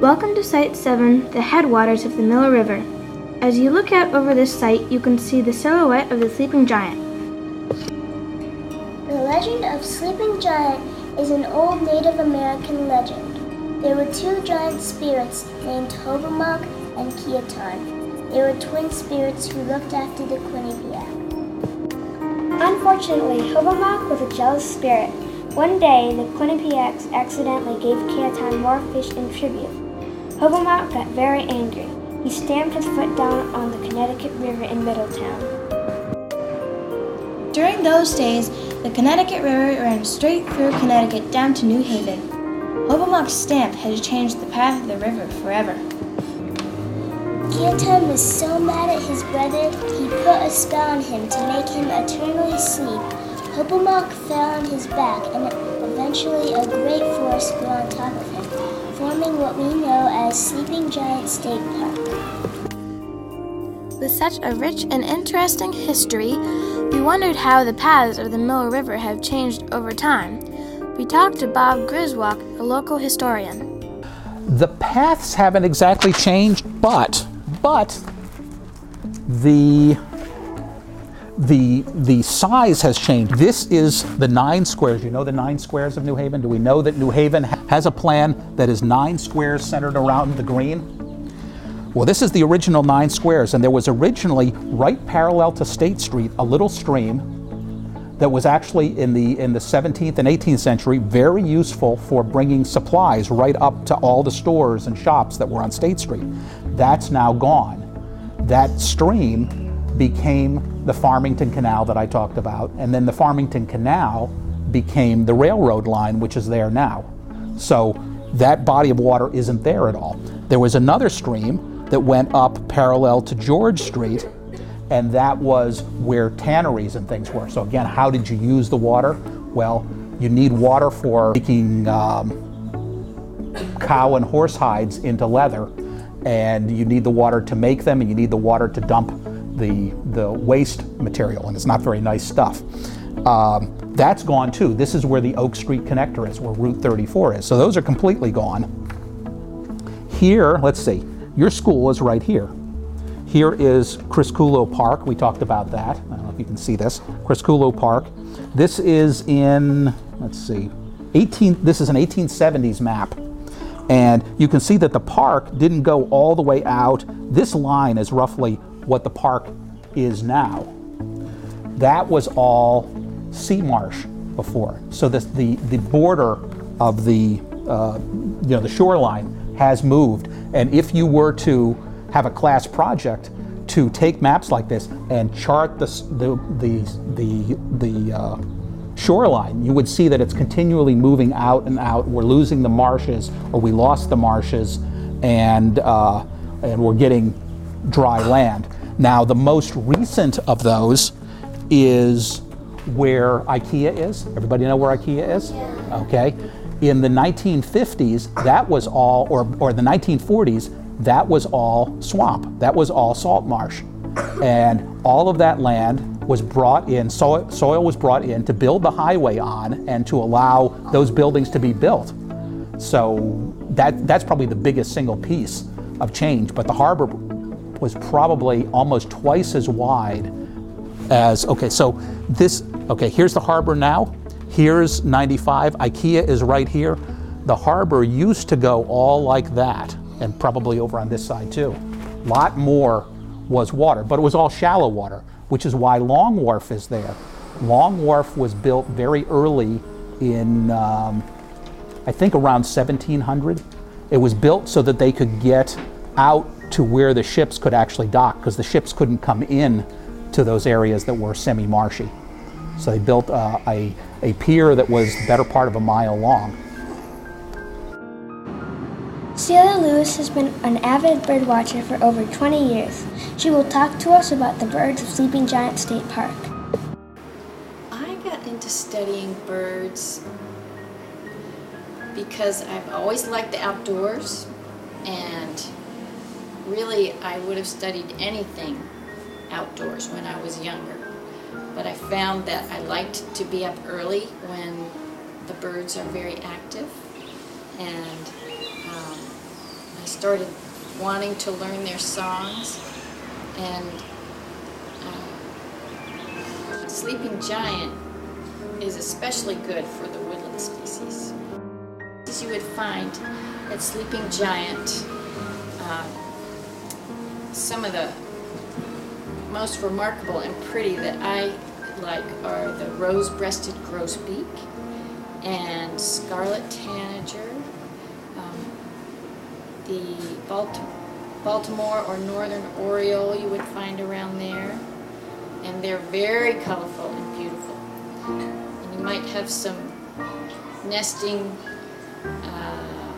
Welcome to Site 7, the headwaters of the Mill River. As you look out over this site, you can see the silhouette of the sleeping giant. The legend of Sleeping Giant is an old Native American legend. There were two giant spirits named Hobomok and Kiaton. They were twin spirits who looked after the Quinnipiac. Unfortunately, Hobomok was a jealous spirit. One day, the Quinnipiacs accidentally gave Kiaton more fish in tribute. Hobomok got very angry. He stamped his foot down on the Connecticut River in Middletown. During those days, the Connecticut River ran straight through Connecticut down to New Haven. Hobomok's stamp had changed the path of the river forever. Kiaton was so mad at his brother, he put a spell on him to make him eternally sleep. Hobomok fell on his back, and eventually a great forest grew on top of him, forming what we know as Sleeping Giant State Park. With such a rich and interesting history, we wondered how the paths of the Mill River have changed over time. We talked to Bob Griswold, a local historian. The paths haven't exactly changed, but but the the the size has changed. This is the nine squares. You know the nine squares of New Haven. Do we know that New Haven has a plan that is nine squares centered around the green? Well, this is the original nine squares, and there was originally right parallel to State Street a little stream that was actually in the in the 17th and 18th century very useful for bringing supplies right up to all the stores and shops that were on State Street. That's now gone. That stream became the Farmington Canal that I talked about, and then the Farmington Canal became the railroad line, which is there now. So that body of water isn't there at all. There was another stream that went up parallel to George Street, and that was where tanneries and things were. So again, how did you use the water? Well, you need water for making um, cow and horse hides into leather, and you need the water to make them, and you need the water to dump the, the waste material, and it's not very nice stuff. Um, that's gone too. This is where the Oak Street connector is, where Route 34 is. So those are completely gone. Here, let's see, your school is right here. Here is Criscuolo Park. We talked about that. I don't know if you can see this. Criscuolo Park. This is in, let's see, 18, this is an 1870s map. And you can see that the park didn't go all the way out. This line is roughly what the park is now. That was all sea marsh before. So the, the, the border of the, uh, you know, the shoreline has moved. And if you were to have a class project to take maps like this and chart the, the, the, the, the uh, shoreline, you would see that it's continually moving out and out. We're losing the marshes, or we lost the marshes, and, uh, and we're getting dry land. Now, the most recent of those is where IKEA is. Everybody know where IKEA is? Okay. In the 1950s, that was all, or, or the 1940s, that was all swamp. That was all salt marsh. And all of that land was brought in, soil, soil was brought in to build the highway on and to allow those buildings to be built. So that, that's probably the biggest single piece of change. But the harbor was probably almost twice as wide as, okay, so this, okay, here's the harbor now. Here's 95. IKEA is right here. The harbor used to go all like that and probably over on this side too. A lot more was water, but it was all shallow water, which is why Long Wharf is there. Long Wharf was built very early in, um, I think around 1700. It was built so that they could get out to where the ships could actually dock because the ships couldn't come in to those areas that were semi-marshy. So they built uh, a, a pier that was the better part of a mile long. Celia Lewis has been an avid bird watcher for over 20 years. She will talk to us about the birds of Sleeping Giant State Park. I got into studying birds because I've always liked the outdoors and really I would have studied anything outdoors when I was younger. But I found that I liked to be up early when the birds are very active and um, I started wanting to learn their songs. And uh, Sleeping Giant is especially good for the woodland species. As you would find at Sleeping Giant, uh, some of the most remarkable and pretty that I like are the rose-breasted grosbeak and scarlet tanager, um, the Baltimore, Baltimore or northern oriole you would find around there, and they're very colorful and beautiful. And you might have some nesting uh,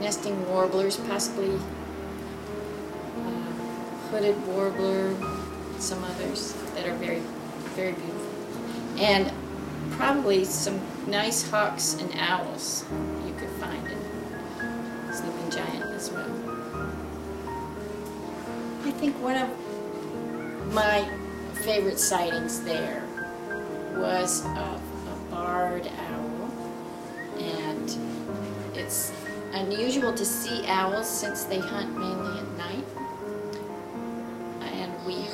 nesting warblers, possibly hooded warbler, some others that are very, very beautiful. And probably some nice hawks and owls you could find in Sleeping Giant as well. I think one of my favorite sightings there was a barred owl. And it's unusual to see owls since they hunt mainly we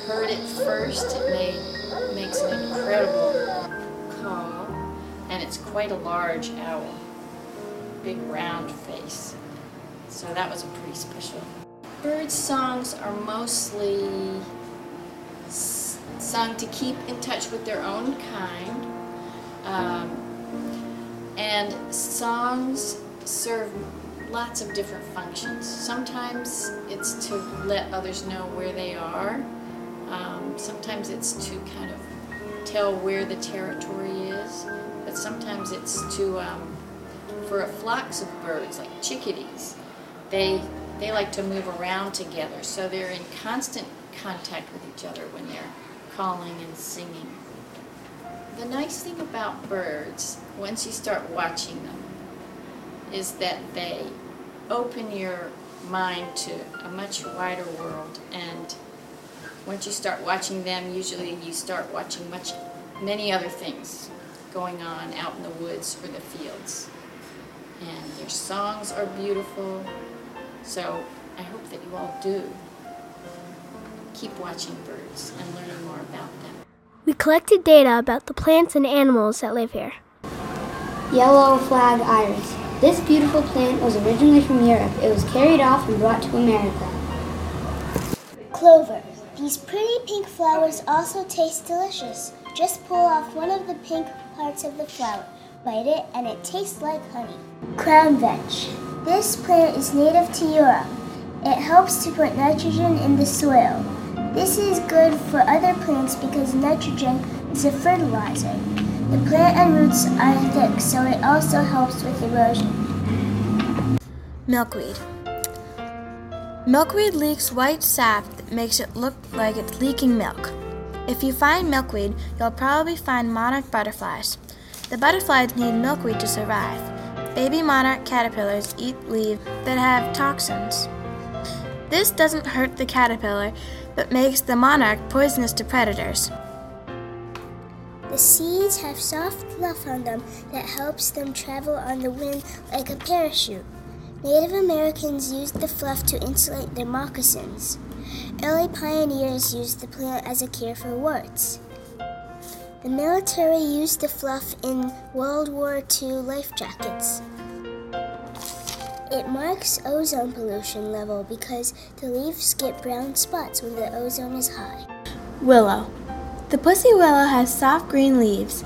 heard it first. It made, makes an incredible call. And it's quite a large owl. Big round face. So that was a pretty special. Bird songs are mostly sung to keep in touch with their own kind. Um, and songs serve lots of different functions. Sometimes it's to let others know where they are. Um, sometimes it's to kind of tell where the territory is. But sometimes it's to, um, for a flocks of birds, like chickadees, they, they like to move around together. So they're in constant contact with each other when they're calling and singing. The nice thing about birds, once you start watching them, is that they open your mind to a much wider world. And once you start watching them, usually you start watching much, many other things going on out in the woods or the fields. And their songs are beautiful. So I hope that you all do keep watching birds and learning more about them. We collected data about the plants and animals that live here. Yellow flag iris. This beautiful plant was originally from Europe. It was carried off and brought to America. Clover. These pretty pink flowers also taste delicious. Just pull off one of the pink parts of the flower, bite it, and it tastes like honey. Crown vetch. This plant is native to Europe. It helps to put nitrogen in the soil. This is good for other plants because nitrogen is a fertilizer. The plant and roots are thick, so it also helps with erosion. Milkweed. Milkweed leaks white sap that makes it look like it's leaking milk. If you find milkweed, you'll probably find monarch butterflies. The butterflies need milkweed to survive. Baby monarch caterpillars eat leaves that have toxins. This doesn't hurt the caterpillar, but makes the monarch poisonous to predators. The seeds have soft fluff on them that helps them travel on the wind like a parachute. Native Americans used the fluff to insulate their moccasins. Early pioneers used the plant as a cure for warts. The military used the fluff in World War II life jackets. It marks ozone pollution level because the leaves get brown spots when the ozone is high. Willow. The pussy willow has soft green leaves.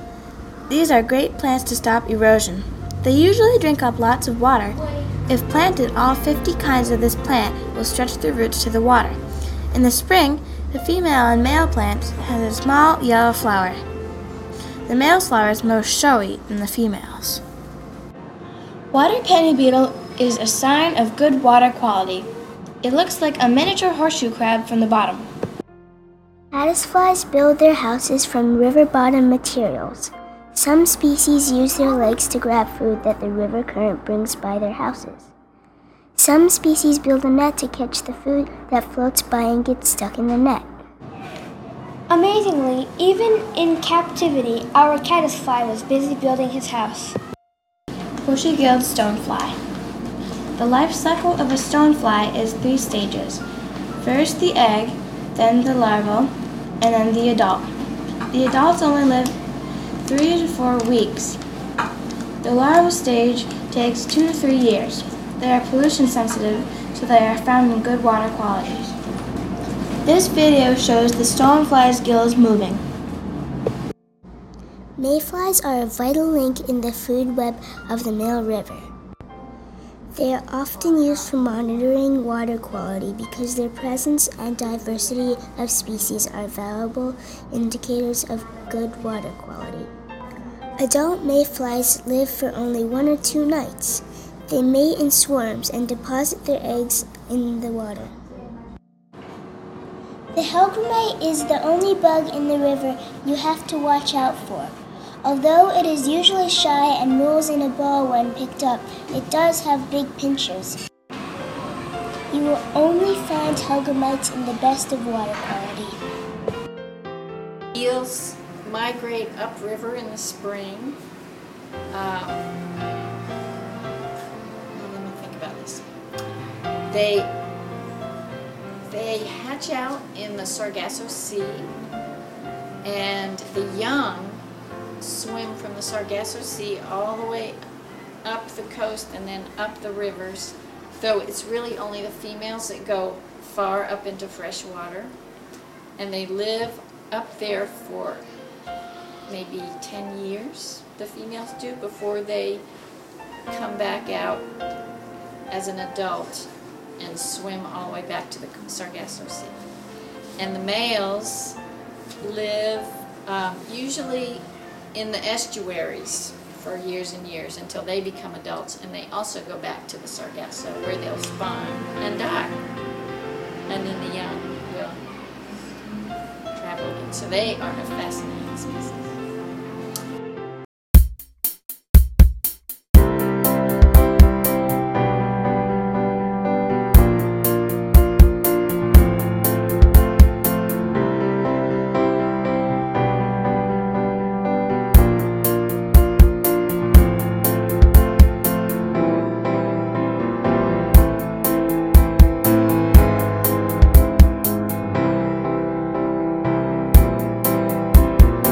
These are great plants to stop erosion. They usually drink up lots of water. If planted, all 50 kinds of this plant will stretch their roots to the water. In the spring, the female and male plant has a small yellow flower. The male's flower is most showy than the female's. Water penny beetle is a sign of good water quality. It looks like a miniature horseshoe crab from the bottom. Caddisflies build their houses from river bottom materials. Some species use their legs to grab food that the river current brings by their houses. Some species build a net to catch the food that floats by and gets stuck in the net. Amazingly, even in captivity, our caddisfly was busy building his house. Bushy-gilled stonefly. The life cycle of a stonefly is three stages. First the egg, then the larva, and then the adult. The adults only live three to four weeks. The larval stage takes two to three years. They are pollution sensitive, so they are found in good water qualities. This video shows the stonefly's gills moving. Mayflies are a vital link in the food web of the Mill River. They are often used for monitoring water quality because their presence and diversity of species are valuable indicators of good water quality. Adult mayflies live for only one or two nights. They mate in swarms and deposit their eggs in the water. The hellgrammite is the only bug in the river you have to watch out for. Although it is usually shy and rolls in a ball when picked up, it does have big pinchers. You will only find hellgrammites in the best of water quality. Eels migrate upriver in the spring. Um, let me think about this. They they hatch out in the Sargasso Sea, and the young swim from the Sargasso Sea all the way up the coast and then up the rivers. Though it's really only the females that go far up into fresh water, and they live up there for maybe 10 years, the females do, before they come back out as an adult and swim all the way back to the Sargasso Sea. And the males live um, usually in the estuaries for years and years until they become adults, and they also go back to the Sargasso where they'll spawn and die. And then the young will travel again. So they are a fascinating species.